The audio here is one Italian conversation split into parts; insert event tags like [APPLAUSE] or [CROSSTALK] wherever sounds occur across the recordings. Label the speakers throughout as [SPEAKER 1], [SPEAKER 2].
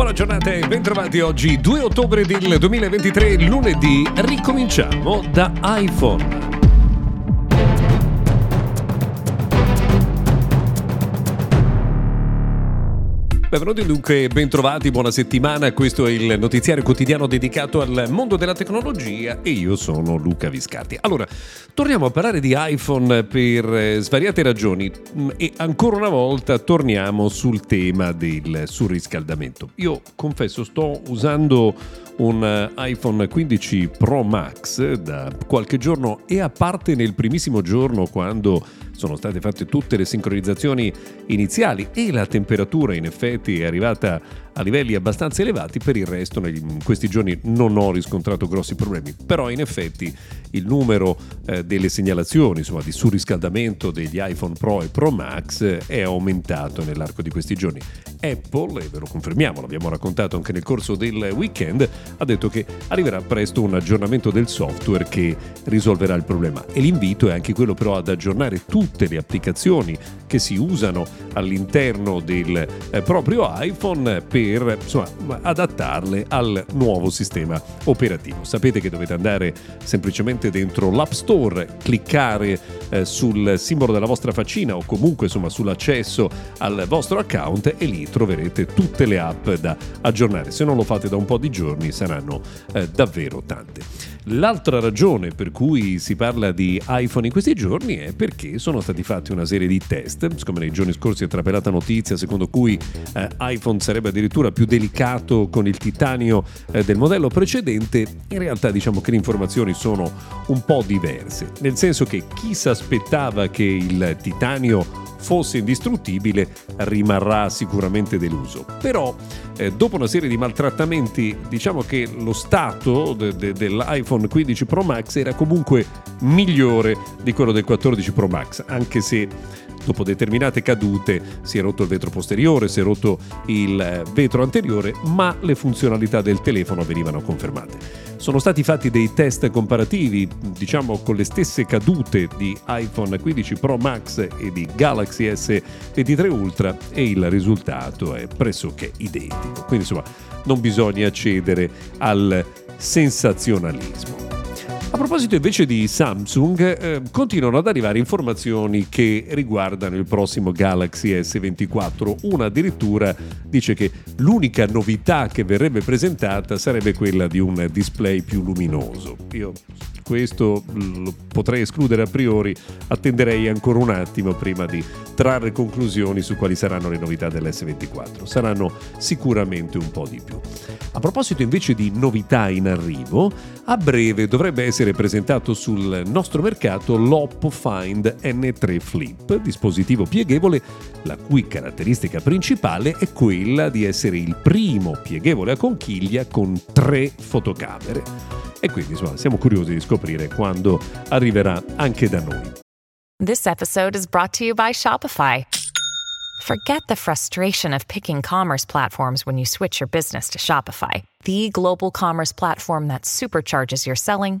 [SPEAKER 1] Buona giornata e bentrovati oggi 2 ottobre del 2023, lunedì, ricominciamo da iPhone. Benvenuti dunque, bentrovati, buona settimana. Questo è il notiziario quotidiano dedicato al mondo della tecnologia e io sono Luca Viscardi. Allora, torniamo a parlare di iPhone per eh, svariate ragioni mm, e ancora una volta torniamo sul tema del surriscaldamento. Io confesso sto usando un eh, iPhone 15 Pro Max da qualche giorno e a parte nel primissimo giorno quando sono state fatte tutte le sincronizzazioni iniziali e la temperatura in effetti è arrivata a livelli abbastanza elevati, per il resto in questi giorni non ho riscontrato grossi problemi, però in effetti il numero eh, delle segnalazioni insomma, di surriscaldamento degli iPhone Pro e Pro Max è aumentato nell'arco di questi giorni. Apple, e ve lo confermiamo, l'abbiamo raccontato anche nel corso del weekend, ha detto che arriverà presto un aggiornamento del software che risolverà il problema e l'invito è anche quello però ad aggiornare tutte le applicazioni che si usano all'interno del eh, proprio iPhone per per insomma, adattarle al nuovo sistema operativo. Sapete che dovete andare semplicemente dentro l'App Store, cliccare eh, sul simbolo della vostra faccina o comunque insomma, sull'accesso al vostro account e lì troverete tutte le app da aggiornare. Se non lo fate da un po' di giorni saranno eh, davvero tante. L'altra ragione per cui si parla di iPhone in questi giorni è perché sono stati fatti una serie di test, siccome nei giorni scorsi è trapelata notizia secondo cui eh, iPhone sarebbe addirittura più delicato con il titanio eh, del modello precedente, in realtà diciamo che le informazioni sono un po' diverse, nel senso che chi si aspettava che il titanio fosse indistruttibile rimarrà sicuramente deluso. Però eh, dopo una serie di maltrattamenti diciamo che lo stato de- de- dell'iPhone 15 Pro Max era comunque migliore di quello del 14 Pro Max, anche se dopo determinate cadute si è rotto il vetro posteriore, si è rotto il eh, vetro anteriore, ma le funzionalità del telefono venivano confermate. Sono stati fatti dei test comparativi, diciamo con le stesse cadute di iPhone 15 Pro Max e di Galaxy S23 Ultra e il risultato è pressoché identico. Quindi insomma non bisogna cedere al sensazionalismo. A proposito invece di Samsung, eh, continuano ad arrivare informazioni che riguardano il prossimo Galaxy S24. Una addirittura dice che l'unica novità che verrebbe presentata sarebbe quella di un display più luminoso. Io questo lo potrei escludere a priori, attenderei ancora un attimo prima di trarre conclusioni su quali saranno le novità dell'S24. Saranno sicuramente un po' di più. A proposito invece di novità in arrivo, a breve dovrebbe essere presentato sul nostro mercato l'Oppo Find N3 Flip, dispositivo pieghevole la cui caratteristica principale è quella di essere il primo pieghevole a conchiglia con tre fotocamere. E quindi insomma, siamo curiosi di scoprire quando arriverà anche da noi.
[SPEAKER 2] This episode is brought to you by Shopify. Forget the frustration of picking commerce platforms when you switch your business to Shopify, the global commerce platform that supercharges your selling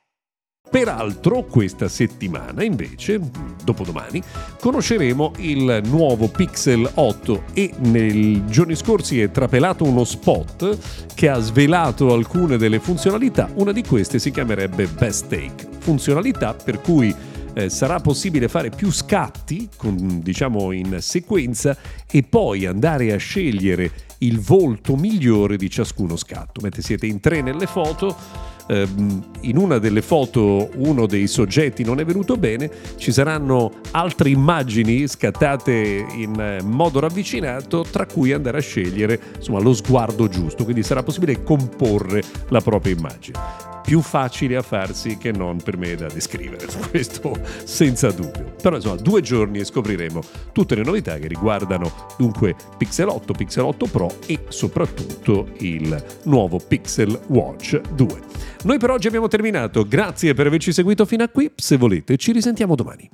[SPEAKER 1] Peraltro questa settimana invece, dopodomani, conosceremo il nuovo Pixel 8 e nei giorni scorsi è trapelato uno spot che ha svelato alcune delle funzionalità, una di queste si chiamerebbe Best Take, funzionalità per cui eh, sarà possibile fare più scatti, con, diciamo in sequenza, e poi andare a scegliere il volto migliore di ciascuno scatto. Mentre siete in tre nelle foto, ehm, in una delle foto uno dei soggetti non è venuto bene, ci saranno altre immagini scattate in eh, modo ravvicinato, tra cui andare a scegliere insomma, lo sguardo giusto, quindi sarà possibile comporre la propria immagine più facile a farsi che non per me da descrivere, [LAUGHS] questo senza dubbio. Però insomma, due giorni e scopriremo tutte le novità che riguardano dunque Pixel 8, Pixel 8 Pro e soprattutto il nuovo Pixel Watch 2. Noi per oggi abbiamo terminato, grazie per averci seguito fino a qui, se volete ci risentiamo domani.